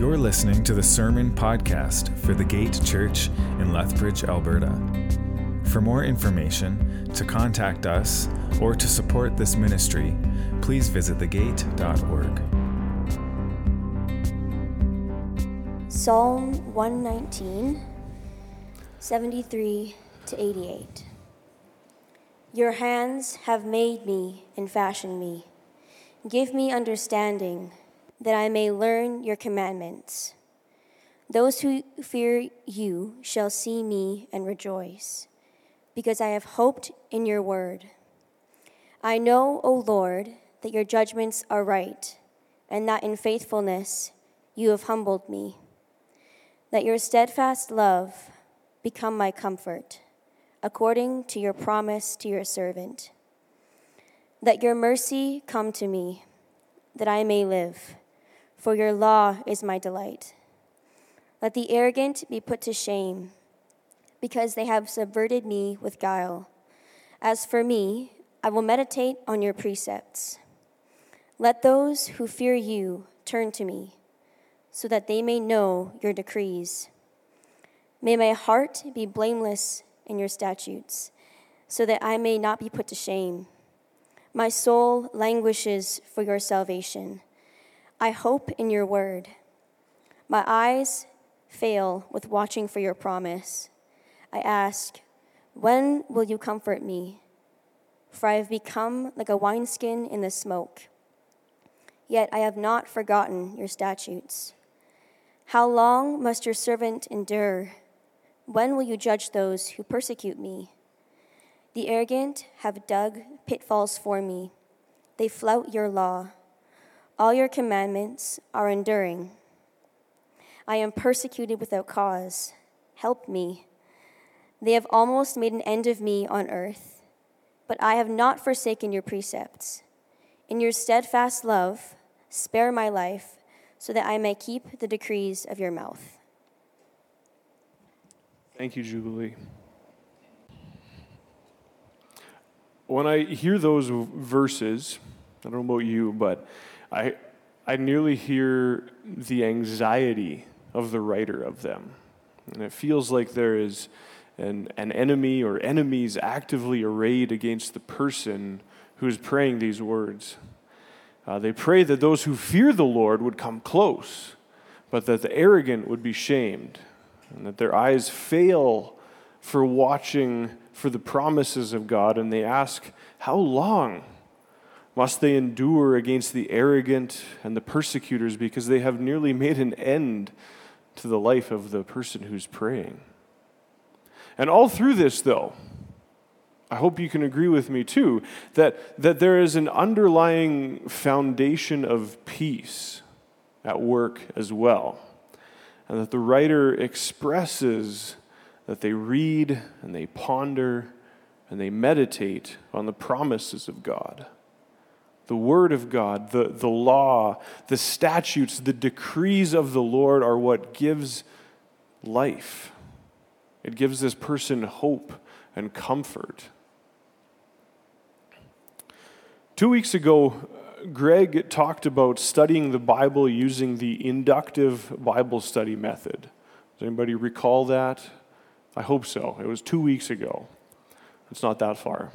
You're listening to the Sermon Podcast for the Gate Church in Lethbridge, Alberta. For more information, to contact us, or to support this ministry, please visit thegate.org. Psalm 119, 73 to 88. Your hands have made me and fashioned me. Give me understanding that I may learn your commandments. Those who fear you shall see me and rejoice, because I have hoped in your word. I know, O Lord, that your judgments are right, and that in faithfulness you have humbled me. Let your steadfast love become my comfort, according to your promise to your servant. Let your mercy come to me, that I may live for your law is my delight. Let the arrogant be put to shame, because they have subverted me with guile. As for me, I will meditate on your precepts. Let those who fear you turn to me, so that they may know your decrees. May my heart be blameless in your statutes, so that I may not be put to shame. My soul languishes for your salvation. I hope in your word. My eyes fail with watching for your promise. I ask, when will you comfort me? For I have become like a wineskin in the smoke. Yet I have not forgotten your statutes. How long must your servant endure? When will you judge those who persecute me? The arrogant have dug pitfalls for me, they flout your law. All your commandments are enduring. I am persecuted without cause. Help me. They have almost made an end of me on earth, but I have not forsaken your precepts. In your steadfast love, spare my life, so that I may keep the decrees of your mouth. Thank you, Jubilee. When I hear those verses, I don't know about you, but I, I nearly hear the anxiety of the writer of them. And it feels like there is an, an enemy or enemies actively arrayed against the person who is praying these words. Uh, they pray that those who fear the Lord would come close, but that the arrogant would be shamed, and that their eyes fail for watching for the promises of God, and they ask, How long? Must they endure against the arrogant and the persecutors because they have nearly made an end to the life of the person who's praying? And all through this, though, I hope you can agree with me too that, that there is an underlying foundation of peace at work as well. And that the writer expresses that they read and they ponder and they meditate on the promises of God the Word of God, the, the law, the statutes, the decrees of the Lord are what gives life. It gives this person hope and comfort. Two weeks ago, Greg talked about studying the Bible using the inductive Bible study method. Does anybody recall that? I hope so. It was two weeks ago. It's not that far.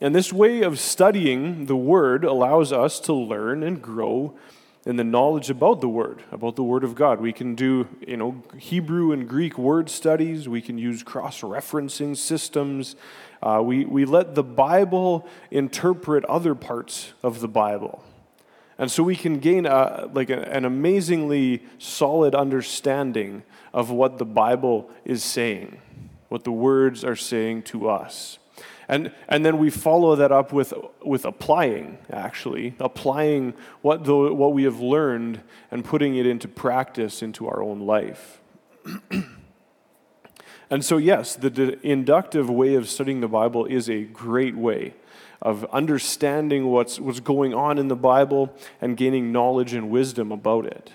And this way of studying the Word allows us to learn and grow in the knowledge about the Word, about the Word of God. We can do, you know, Hebrew and Greek word studies. We can use cross-referencing systems. Uh, we, we let the Bible interpret other parts of the Bible. And so we can gain a, like a, an amazingly solid understanding of what the Bible is saying, what the words are saying to us. And, and then we follow that up with, with applying, actually, applying what, the, what we have learned and putting it into practice into our own life. and so, yes, the inductive way of studying the Bible is a great way of understanding what's, what's going on in the Bible and gaining knowledge and wisdom about it.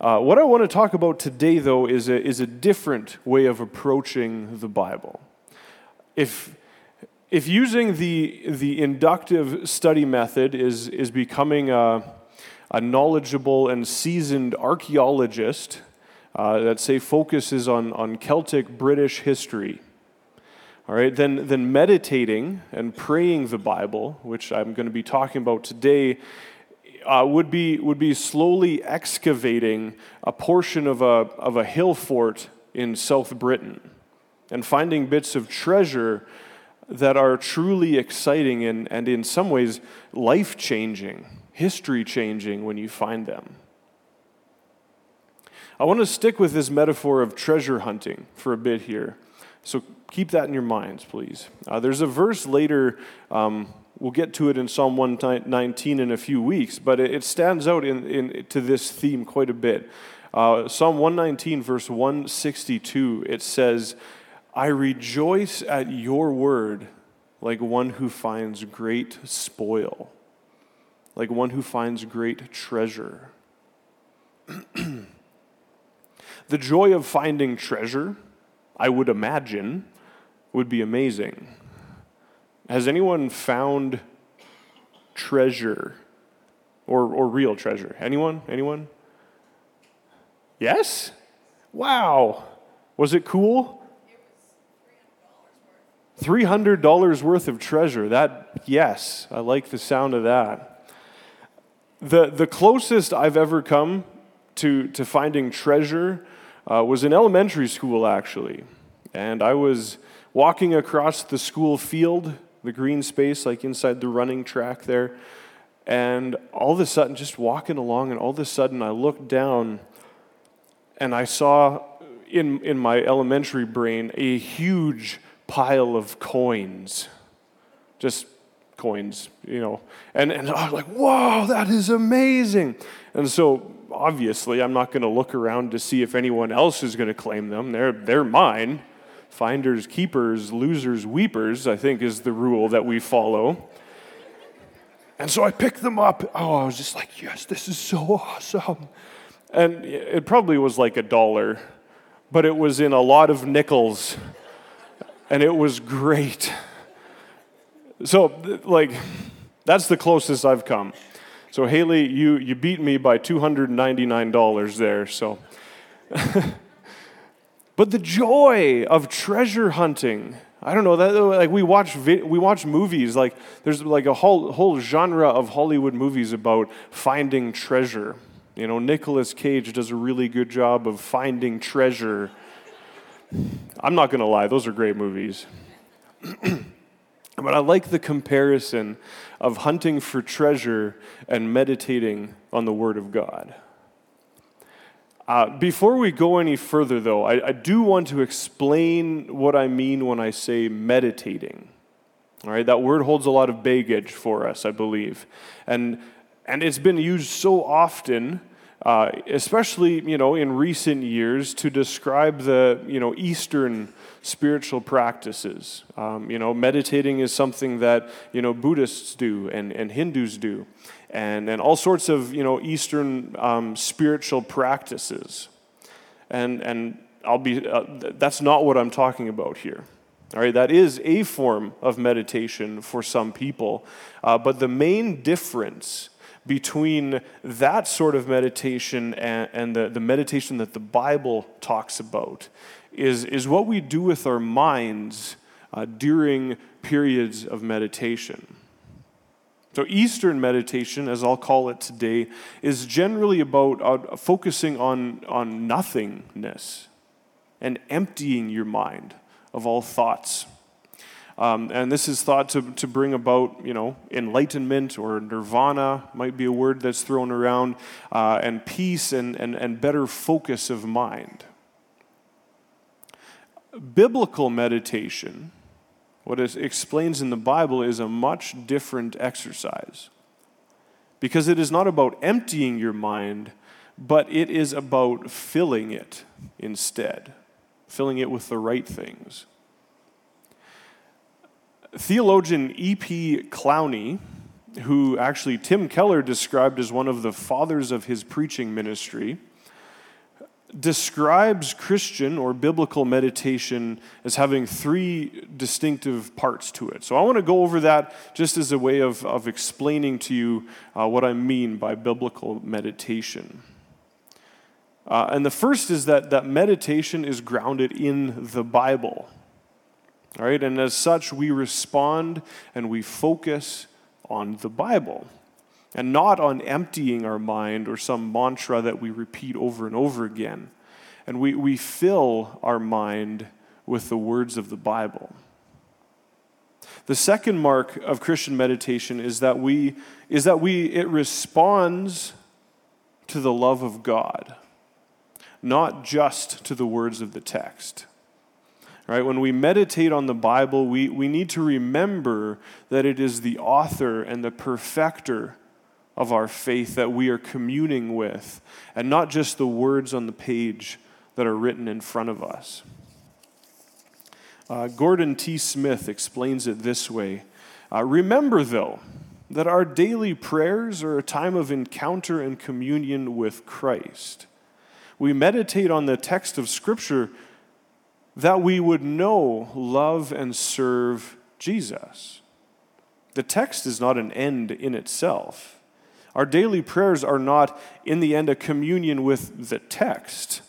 Uh, what I want to talk about today, though, is a, is a different way of approaching the Bible. If, if using the, the inductive study method is, is becoming a, a knowledgeable and seasoned archaeologist uh, that, say, focuses on, on Celtic British history. All right, then, then meditating and praying the Bible, which I'm going to be talking about today, uh, would, be, would be slowly excavating a portion of a, of a hill fort in South Britain and finding bits of treasure that are truly exciting and, and in some ways life changing, history changing when you find them. I want to stick with this metaphor of treasure hunting for a bit here. So keep that in your minds, please. Uh, there's a verse later, um, we'll get to it in Psalm 119 in a few weeks, but it, it stands out in, in, to this theme quite a bit. Uh, Psalm 119, verse 162, it says, I rejoice at your word like one who finds great spoil, like one who finds great treasure. the joy of finding treasure, I would imagine, would be amazing. Has anyone found treasure or, or real treasure? Anyone? Anyone? Yes? Wow. Was it cool? $300 worth of treasure. That, yes, I like the sound of that. The, the closest I've ever come to, to finding treasure uh, was in elementary school, actually. And I was walking across the school field, the green space, like inside the running track there. And all of a sudden, just walking along, and all of a sudden, I looked down and I saw in, in my elementary brain a huge pile of coins. Just coins, you know. And, and I was like, whoa, that is amazing. And so obviously, I'm not going to look around to see if anyone else is going to claim them. They're, they're mine. Finders, keepers, losers, weepers, I think is the rule that we follow. And so I picked them up. Oh, I was just like, yes, this is so awesome. And it probably was like a dollar, but it was in a lot of nickels and it was great. So, like, that's the closest I've come. So, Haley, you, you beat me by $299 there, so. but the joy of treasure hunting, I don't know that like we watch we watch movies like there's like a whole whole genre of Hollywood movies about finding treasure. You know, Nicolas Cage does a really good job of finding treasure I'm not going to lie, those are great movies. but I like the comparison of hunting for treasure and meditating on the Word of God. Uh, before we go any further, though, I, I, do want to explain what I mean when I say meditating. All right, that word holds a lot of baggage for us, I believe. And, and it's been used so often uh, especially you know in recent years to describe the you know Eastern spiritual practices. Um, you know, meditating is something that you know Buddhists do and, and Hindus do, and and all sorts of you know Eastern um, spiritual practices, and and I'll be uh, that's not what I'm talking about here. All right, that is a form of meditation for some people, uh, but the main difference between that sort of meditation and, and the, the meditation that the Bible talks about is, is what we do with our minds uh, during periods of meditation. So, Eastern meditation, as I'll call it today, is generally about uh, focusing on, on nothingness and emptying your mind of all thoughts um, and this is thought to, to bring about, you know, enlightenment or nirvana might be a word that's thrown around, uh, and peace and, and, and better focus of mind. Biblical meditation, what it explains in the Bible, is a much different exercise. Because it is not about emptying your mind, but it is about filling it instead, filling it with the right things. Theologian E.P. Clowney, who actually Tim Keller described as one of the fathers of his preaching ministry, describes Christian or biblical meditation as having three distinctive parts to it. So I want to go over that just as a way of, of explaining to you uh, what I mean by biblical meditation. Uh, and the first is that, that meditation is grounded in the Bible. All right, and as such, we respond and we focus on the Bible and not on emptying our mind or some mantra that we repeat over and over again. And we, we fill our mind with the words of the Bible. The second mark of Christian meditation is that we is that we it responds to the love of God, not just to the words of the text. Right? When we meditate on the Bible, we, we need to remember that it is the author and the perfecter of our faith that we are communing with, and not just the words on the page that are written in front of us. Uh, Gordon T. Smith explains it this way uh, Remember, though, that our daily prayers are a time of encounter and communion with Christ. We meditate on the text of Scripture that we would know, love, and serve Jesus. The text is not an end in itself. Our daily prayers are not, in the end, a communion with the text,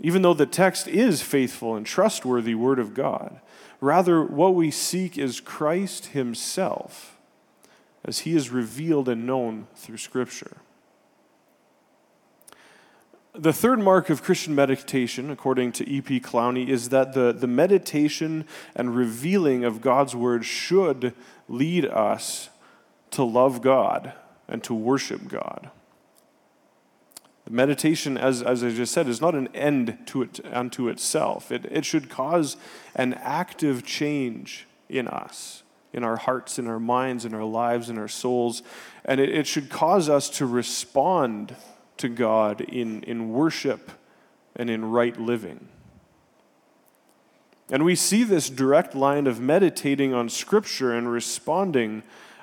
even though the text is faithful and trustworthy Word of God. Rather, what we seek is Christ Himself, as He is revealed and known through Scripture. The third mark of Christian meditation, according to E.P. Clowney, is that the, the meditation and revealing of God's Word should lead us to love God and to worship God. Meditation, as, as I just said, is not an end to it unto itself. It, it should cause an active change in us, in our hearts, in our minds, in our lives, in our souls. And it, it should cause us to respond to God in, in worship and in right living. And we see this direct line of meditating on Scripture and responding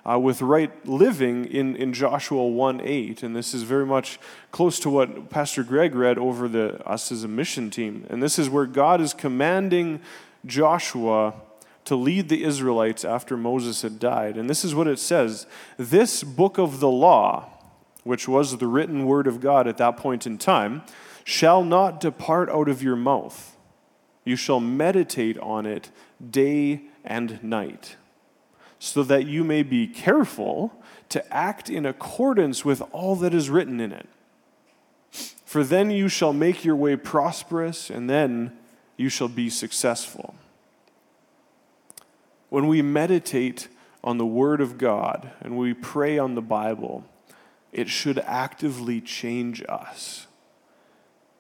uh, with right living in, in Joshua 1 8. And this is very much close to what Pastor Greg read over the, us as a mission team. And this is where God is commanding Joshua to lead the Israelites after Moses had died. And this is what it says This book of the law, which was the written word of God at that point in time, shall not depart out of your mouth. You shall meditate on it day and night so that you may be careful to act in accordance with all that is written in it. For then you shall make your way prosperous, and then you shall be successful. When we meditate on the Word of God and we pray on the Bible, it should actively change us.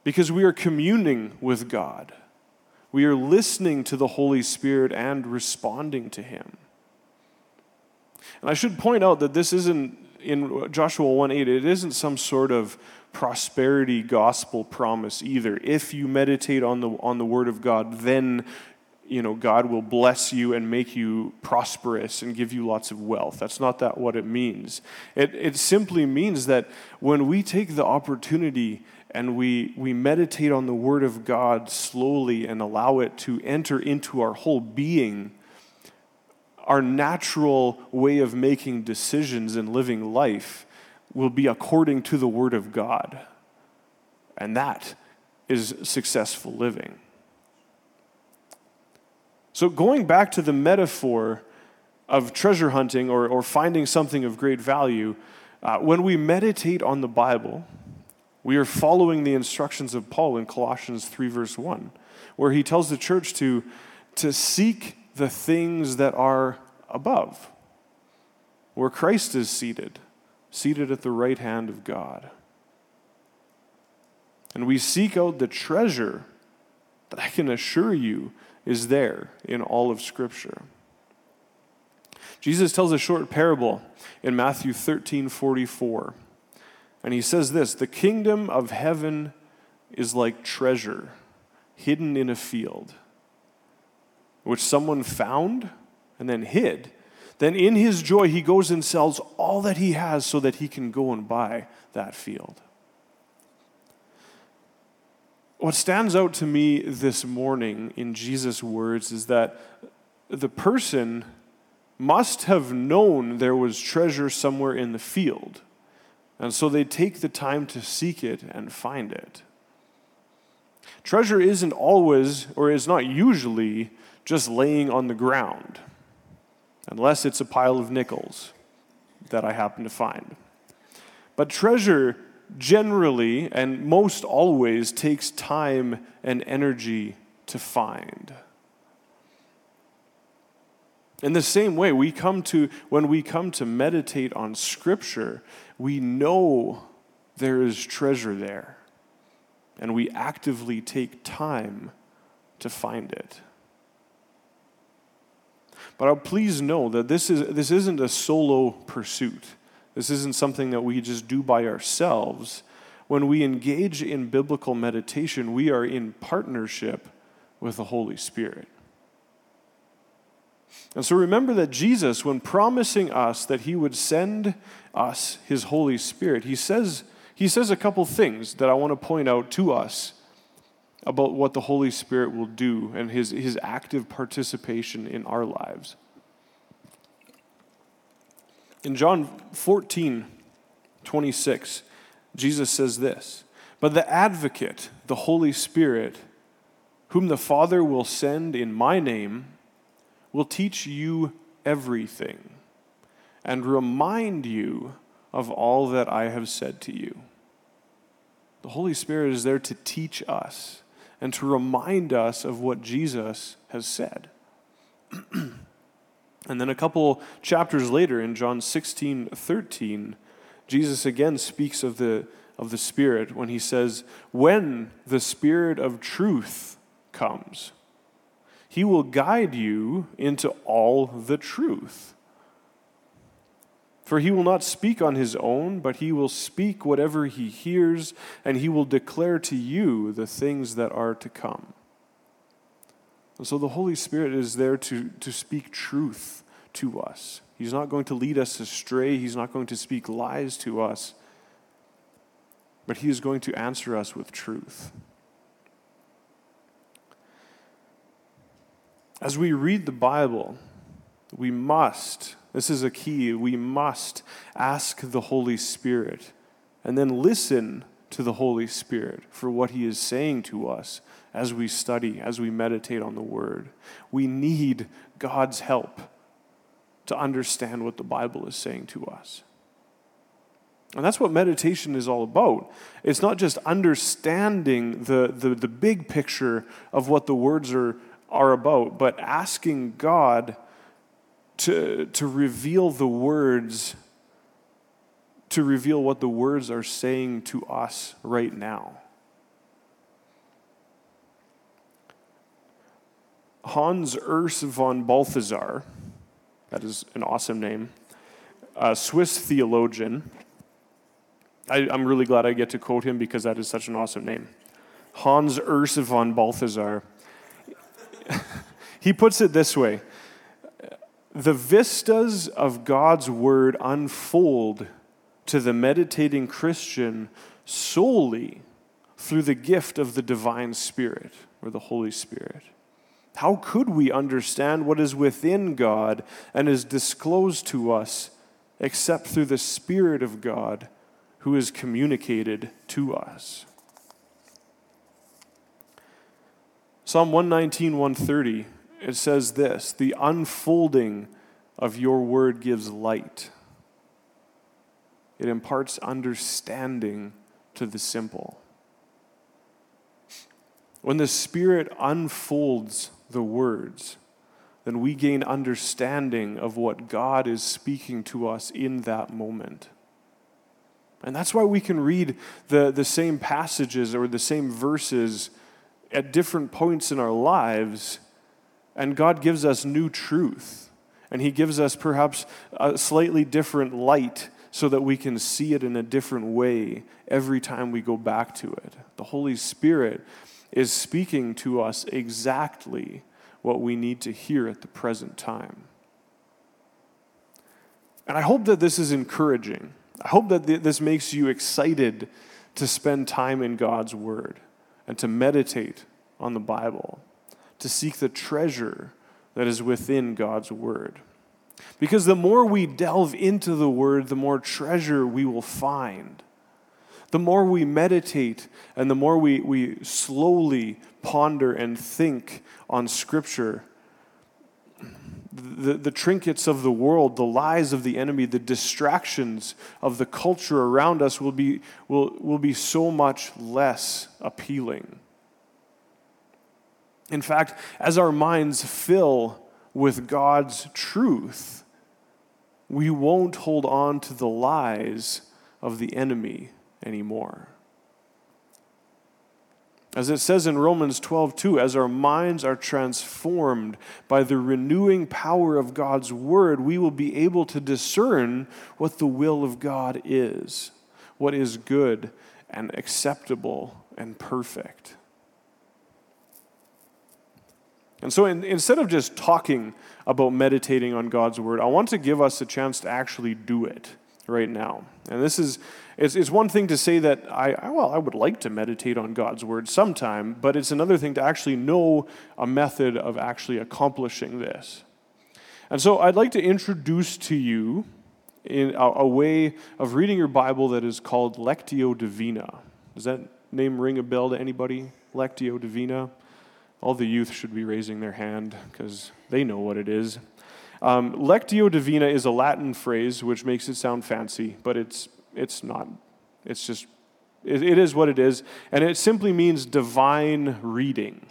Because we are communing with God. We are listening to the Holy Spirit and responding to Him. And I should point out that this isn't in Joshua 1 8, it isn't some sort of prosperity gospel promise either. If you meditate on the, on the word of God, then you know, God will bless you and make you prosperous and give you lots of wealth. That's not that what it means. It, it simply means that when we take the opportunity and we, we meditate on the Word of God slowly and allow it to enter into our whole being, our natural way of making decisions and living life will be according to the Word of God. And that is successful living. So, going back to the metaphor of treasure hunting or, or finding something of great value, uh, when we meditate on the Bible, we are following the instructions of Paul in Colossians 3, verse 1, where he tells the church to, to seek the things that are above, where Christ is seated, seated at the right hand of God. And we seek out the treasure that I can assure you is there in all of Scripture. Jesus tells a short parable in Matthew 13 44. And he says this The kingdom of heaven is like treasure hidden in a field which someone found and then hid. Then in his joy, he goes and sells all that he has so that he can go and buy that field. What stands out to me this morning in Jesus' words is that the person must have known there was treasure somewhere in the field. And so they take the time to seek it and find it. Treasure isn't always, or is not usually, just laying on the ground, unless it's a pile of nickels that I happen to find. But treasure generally and most always takes time and energy to find. In the same way, we come to, when we come to meditate on Scripture, we know there is treasure there, and we actively take time to find it. But I'll please know that this, is, this isn't a solo pursuit. This isn't something that we just do by ourselves. When we engage in biblical meditation, we are in partnership with the Holy Spirit. And so remember that Jesus, when promising us that he would send us his Holy Spirit, he says, he says a couple things that I want to point out to us about what the Holy Spirit will do and his, his active participation in our lives. In John 14, 26, Jesus says this But the advocate, the Holy Spirit, whom the Father will send in my name, will teach you everything and remind you of all that I have said to you. The Holy Spirit is there to teach us and to remind us of what Jesus has said. and then a couple chapters later in John 16 13, Jesus again speaks of the, of the Spirit when he says, When the Spirit of truth comes, he will guide you into all the truth. For he will not speak on his own, but he will speak whatever he hears, and he will declare to you the things that are to come. And so the Holy Spirit is there to, to speak truth to us. He's not going to lead us astray, he's not going to speak lies to us, but he is going to answer us with truth. As we read the Bible, we must, this is a key, we must ask the Holy Spirit and then listen to the Holy Spirit for what He is saying to us as we study, as we meditate on the Word. We need God's help to understand what the Bible is saying to us. And that's what meditation is all about. It's not just understanding the, the, the big picture of what the words are are about, but asking God to, to reveal the words, to reveal what the words are saying to us right now. Hans Urs von Balthasar, that is an awesome name, a Swiss theologian. I, am really glad I get to quote him because that is such an awesome name. Hans Urs von Balthasar he puts it this way The vistas of God's word unfold to the meditating Christian solely through the gift of the divine Spirit or the Holy Spirit. How could we understand what is within God and is disclosed to us except through the Spirit of God who is communicated to us? Psalm 119, 130, it says this The unfolding of your word gives light, it imparts understanding to the simple. When the Spirit unfolds the words, then we gain understanding of what God is speaking to us in that moment. And that's why we can read the, the same passages or the same verses at different points in our lives, and God gives us new truth. And He gives us perhaps a slightly different light so that we can see it in a different way every time we go back to it. The Holy Spirit is speaking to us exactly what we need to hear at the present time. And I hope that this is encouraging. I hope that this makes you excited to spend time in God's Word and to meditate on the Bible, to seek the treasure that is within God's Word. Because the more we delve into the Word, the more treasure we will find. The more we meditate and the more we, we slowly ponder and think on Scripture, the, the trinkets of the world, the lies of the enemy, the distractions of the culture around us will be, will, will be so much less appealing. In fact, as our minds fill with God's truth, we won't hold on to the lies of the enemy anymore. As it says in Romans 12, 2, as our minds are transformed by the renewing power of God's word, we will be able to discern what the will of God is, what is good and acceptable and perfect. And so in, instead of just talking about meditating on God's word, I want to give us a chance to actually do it right now. And this is it's, it's one thing to say that I, I, well, I would like to meditate on God's word sometime, but it's another thing to actually know a method of actually accomplishing this. And so I'd like to introduce to you in a, a way of reading your Bible that is called Lectio Divina. Does that name ring a bell to anybody? Lectio Divina? All the youth should be raising their hand because they know what it is. Um, Lectio Divina is a Latin phrase which makes it sound fancy, but it's it's not. It's just, it, it is what it is. And it simply means divine reading.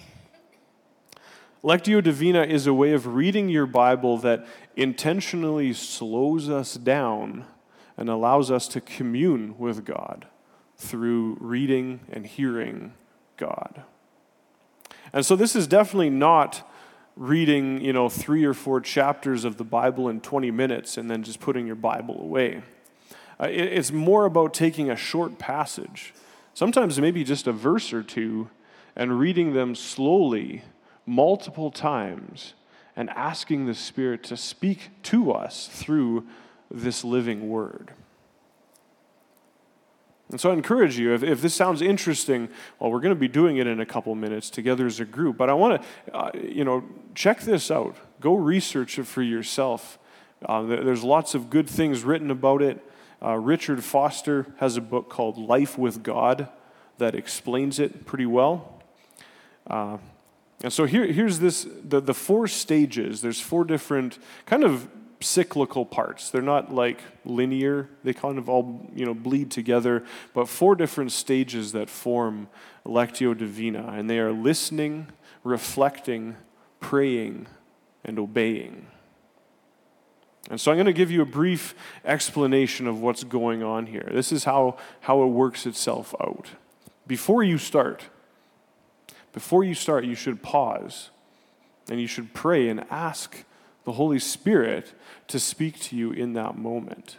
Lectio Divina is a way of reading your Bible that intentionally slows us down and allows us to commune with God through reading and hearing God. And so this is definitely not reading, you know, 3 or 4 chapters of the Bible in 20 minutes and then just putting your Bible away. Uh, it's more about taking a short passage, sometimes maybe just a verse or two, and reading them slowly, multiple times, and asking the Spirit to speak to us through this living word. And so I encourage you, if, if this sounds interesting, well, we're going to be doing it in a couple minutes together as a group. But I want to, uh, you know, check this out. Go research it for yourself. Uh, there's lots of good things written about it. Uh, Richard Foster has a book called Life with God that explains it pretty well. Uh, and so here, here's this the, the four stages. There's four different kind of cyclical parts. They're not like linear, they kind of all you know, bleed together, but four different stages that form Lectio Divina. And they are listening, reflecting, praying, and obeying. And so I'm going to give you a brief explanation of what's going on here. This is how, how it works itself out. Before you start, before you start, you should pause and you should pray and ask the Holy Spirit to speak to you in that moment.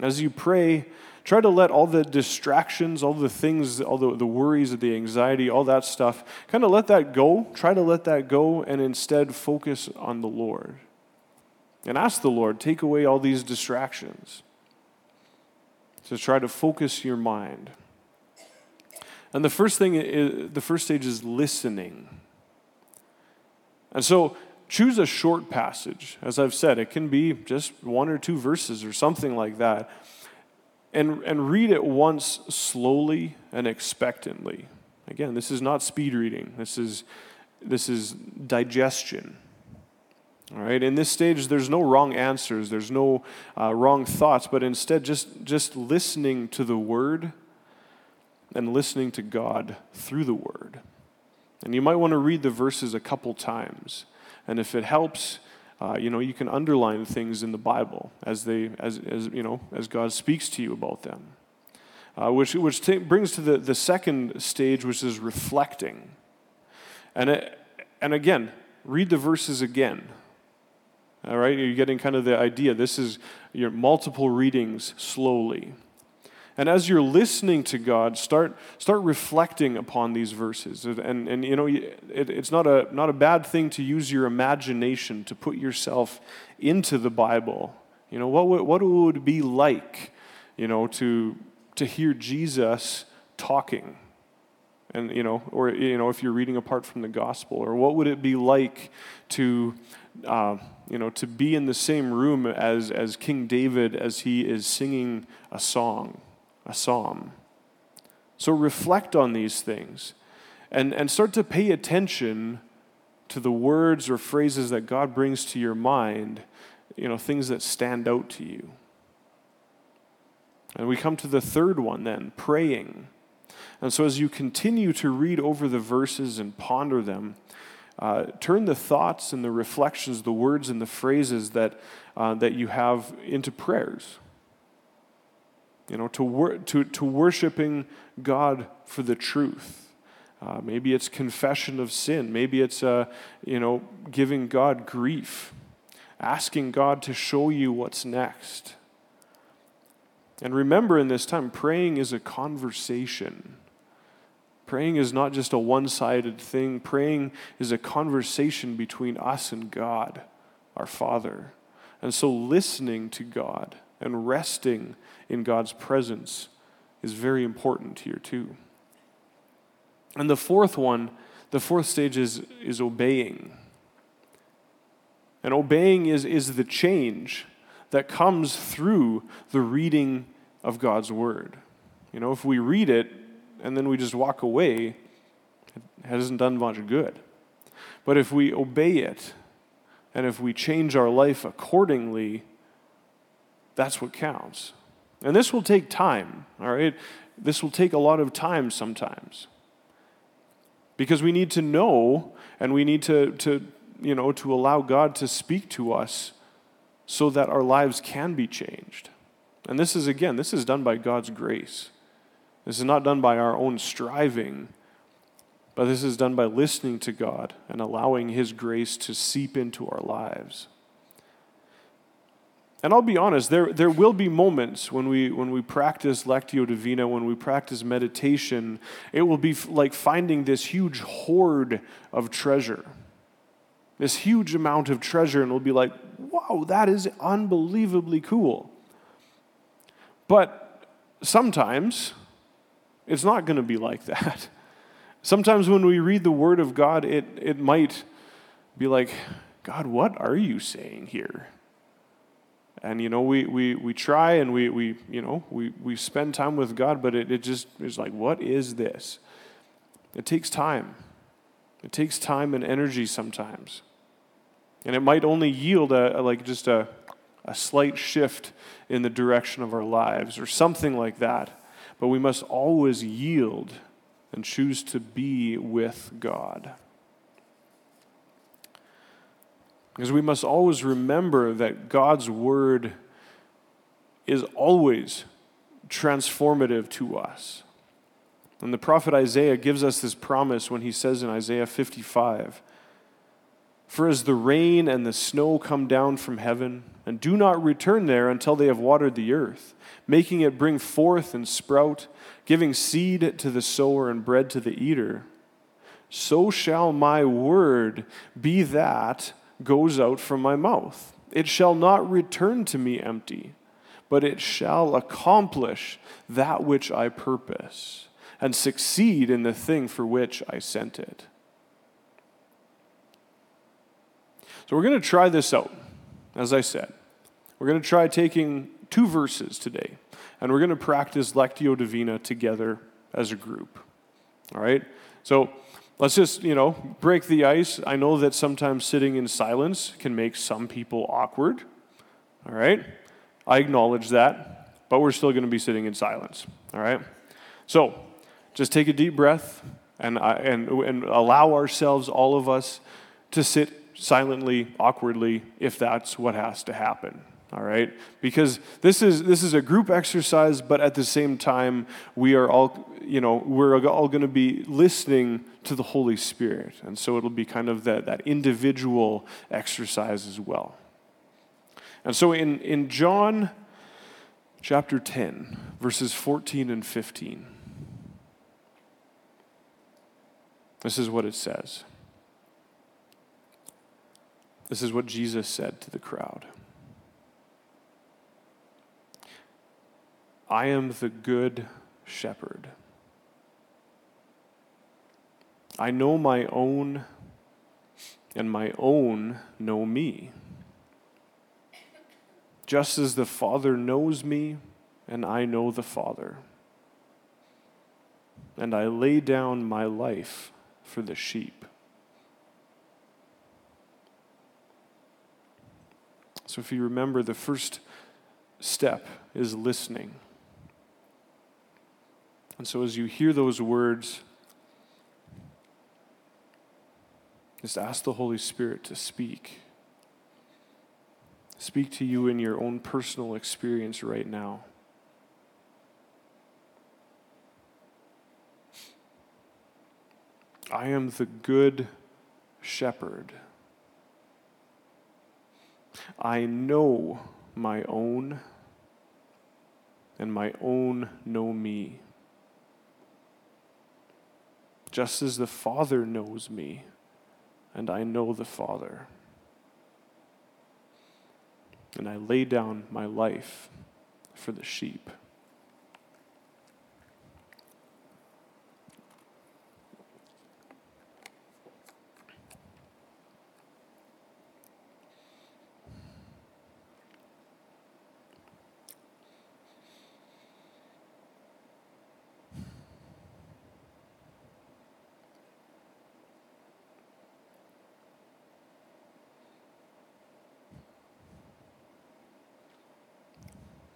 As you pray, try to let all the distractions, all the things, all the, the worries, the anxiety, all that stuff, kind of let that go. Try to let that go and instead focus on the Lord. And ask the Lord, take away all these distractions. To try to focus your mind. And the first thing is, the first stage is listening. And so choose a short passage. As I've said, it can be just one or two verses or something like that. And, and read it once slowly and expectantly. Again, this is not speed reading. This is, this is digestion. All right, in this stage, there's no wrong answers, there's no uh, wrong thoughts, but instead, just, just listening to the Word and listening to God through the Word. And you might want to read the verses a couple times. And if it helps, uh, you know, you can underline things in the Bible as they, as, as you know, as God speaks to you about them. Uh, which which t- brings to the, the second stage, which is reflecting. And, it, and again, read the verses again. All right, you're getting kind of the idea. This is your multiple readings slowly. And as you're listening to God, start, start reflecting upon these verses. And, and you know, it, it's not a, not a bad thing to use your imagination to put yourself into the Bible. You know, what would, what would it be like, you know, to, to hear Jesus talking? And, you know, or, you know, if you're reading apart from the gospel, or what would it be like to, uh, you know, to be in the same room as, as King David as he is singing a song, a psalm? So reflect on these things and, and start to pay attention to the words or phrases that God brings to your mind, you know, things that stand out to you. And we come to the third one then, praying. And so as you continue to read over the verses and ponder them, uh, turn the thoughts and the reflections, the words and the phrases that, uh, that you have into prayers. You know, to, wor- to, to worshiping God for the truth. Uh, maybe it's confession of sin. Maybe it's, uh, you know, giving God grief, asking God to show you what's next. And remember in this time, praying is a conversation. Praying is not just a one sided thing, praying is a conversation between us and God, our Father. And so listening to God and resting in God's presence is very important here, too. And the fourth one, the fourth stage is, is obeying. And obeying is, is the change that comes through the reading of God's Word. You know, if we read it and then we just walk away, it hasn't done much good. But if we obey it and if we change our life accordingly, that's what counts. And this will take time, all right? This will take a lot of time sometimes. Because we need to know and we need to, to you know, to allow God to speak to us so that our lives can be changed. And this is, again, this is done by God's grace. This is not done by our own striving, but this is done by listening to God and allowing His grace to seep into our lives. And I'll be honest, there, there will be moments when we, when we practice Lectio Divina, when we practice meditation, it will be like finding this huge hoard of treasure this huge amount of treasure, and we'll be like, wow, that is unbelievably cool. But sometimes it's not going to be like that. Sometimes when we read the Word of God, it, it might be like, God, what are you saying here? And you know, we, we, we try and we, we you know, we, we spend time with God, but it, it just is like, what is this? It takes time. It takes time and energy sometimes. And it might only yield a, a, like just a, a slight shift in the direction of our lives or something like that. But we must always yield and choose to be with God. Because we must always remember that God's word is always transformative to us. And the prophet Isaiah gives us this promise when he says in Isaiah 55 For as the rain and the snow come down from heaven, and do not return there until they have watered the earth, making it bring forth and sprout, giving seed to the sower and bread to the eater, so shall my word be that goes out from my mouth. It shall not return to me empty, but it shall accomplish that which I purpose and succeed in the thing for which I sent it. So we're going to try this out, as I said. We're going to try taking two verses today, and we're going to practice Lectio Divina together as a group. All right? So let's just, you know, break the ice. I know that sometimes sitting in silence can make some people awkward. All right? I acknowledge that, but we're still going to be sitting in silence. All right? So, just take a deep breath and, uh, and, and allow ourselves, all of us, to sit silently, awkwardly, if that's what has to happen. All right? Because this is, this is a group exercise, but at the same time, we are all, you know, we're all going to be listening to the Holy Spirit. And so it'll be kind of that, that individual exercise as well. And so in, in John chapter 10, verses 14 and 15, This is what it says. This is what Jesus said to the crowd I am the good shepherd. I know my own, and my own know me. Just as the Father knows me, and I know the Father. And I lay down my life for the sheep. So, if you remember, the first step is listening. And so, as you hear those words, just ask the Holy Spirit to speak. Speak to you in your own personal experience right now. I am the good shepherd. I know my own, and my own know me. Just as the Father knows me, and I know the Father. And I lay down my life for the sheep.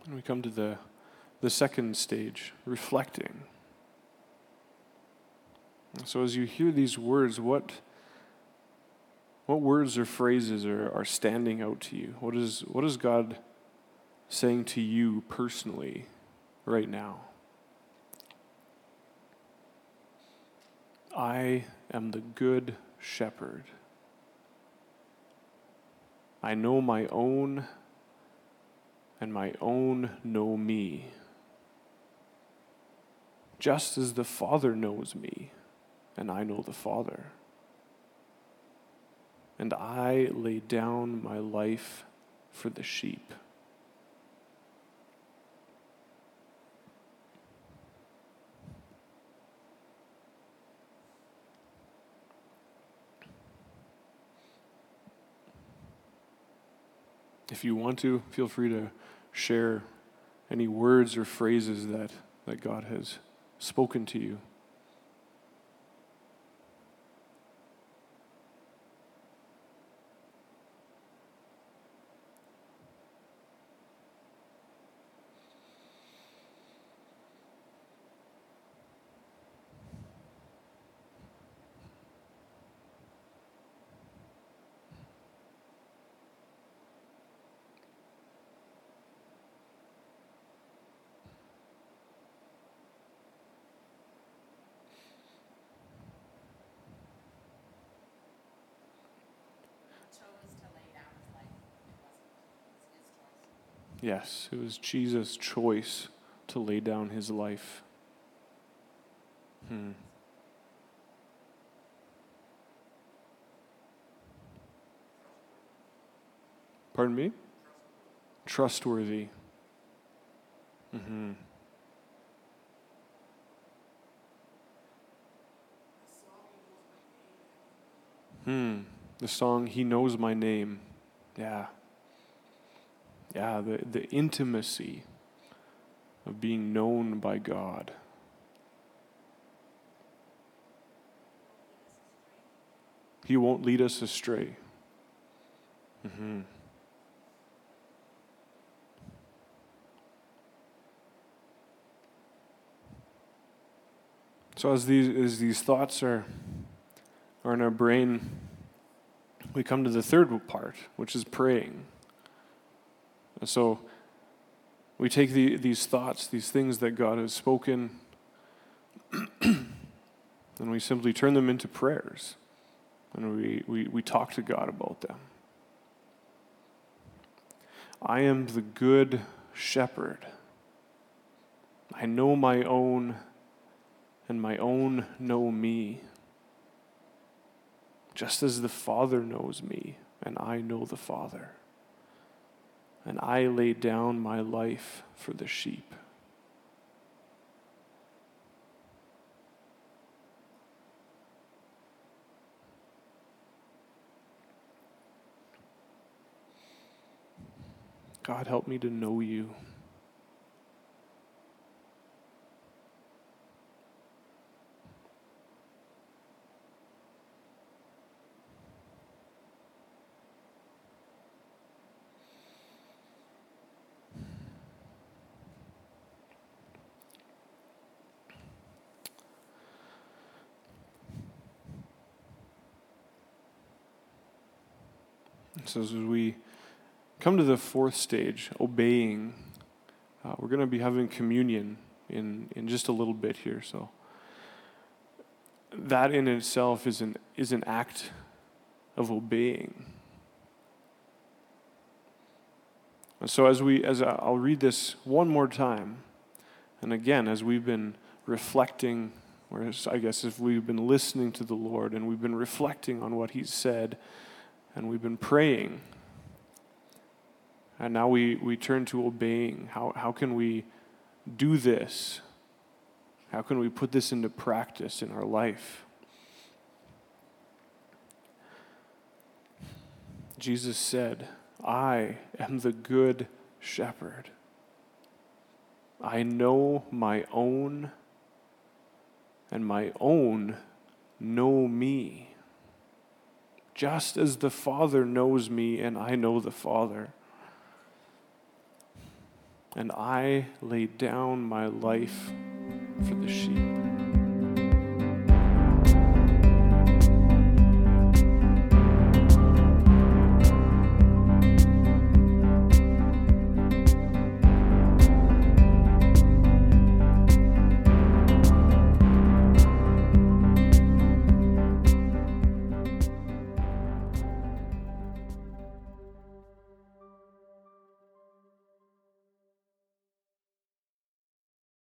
And we come to the, the second stage, reflecting. So as you hear these words, what, what words or phrases are, are standing out to you? What is, what is God saying to you personally right now? I am the good shepherd. I know my own and my own know me, just as the Father knows me, and I know the Father. And I lay down my life for the sheep. If you want to, feel free to share any words or phrases that, that God has spoken to you. Yes, it was Jesus' choice to lay down his life. Hmm. Pardon me? Trustworthy. Mm-hmm. Hmm. The song, He Knows My Name. Yeah yeah, the, the intimacy of being known by God. He won't lead us astray. Mm-hmm. So as these as these thoughts are are in our brain, we come to the third part, which is praying. And so we take the, these thoughts, these things that God has spoken, and we simply turn them into prayers. And we, we, we talk to God about them. I am the good shepherd. I know my own, and my own know me. Just as the Father knows me, and I know the Father and I lay down my life for the sheep. God, help me to know you. So as we come to the fourth stage, obeying, uh, we're going to be having communion in, in just a little bit here. So that in itself is an, is an act of obeying. And so as we as I'll read this one more time, and again as we've been reflecting, or I guess if we've been listening to the Lord and we've been reflecting on what He's said and we've been praying. And now we, we turn to obeying. How, how can we do this? How can we put this into practice in our life? Jesus said, I am the good shepherd. I know my own, and my own know me just as the Father knows me and I know the Father. And I lay down my life for the sheep.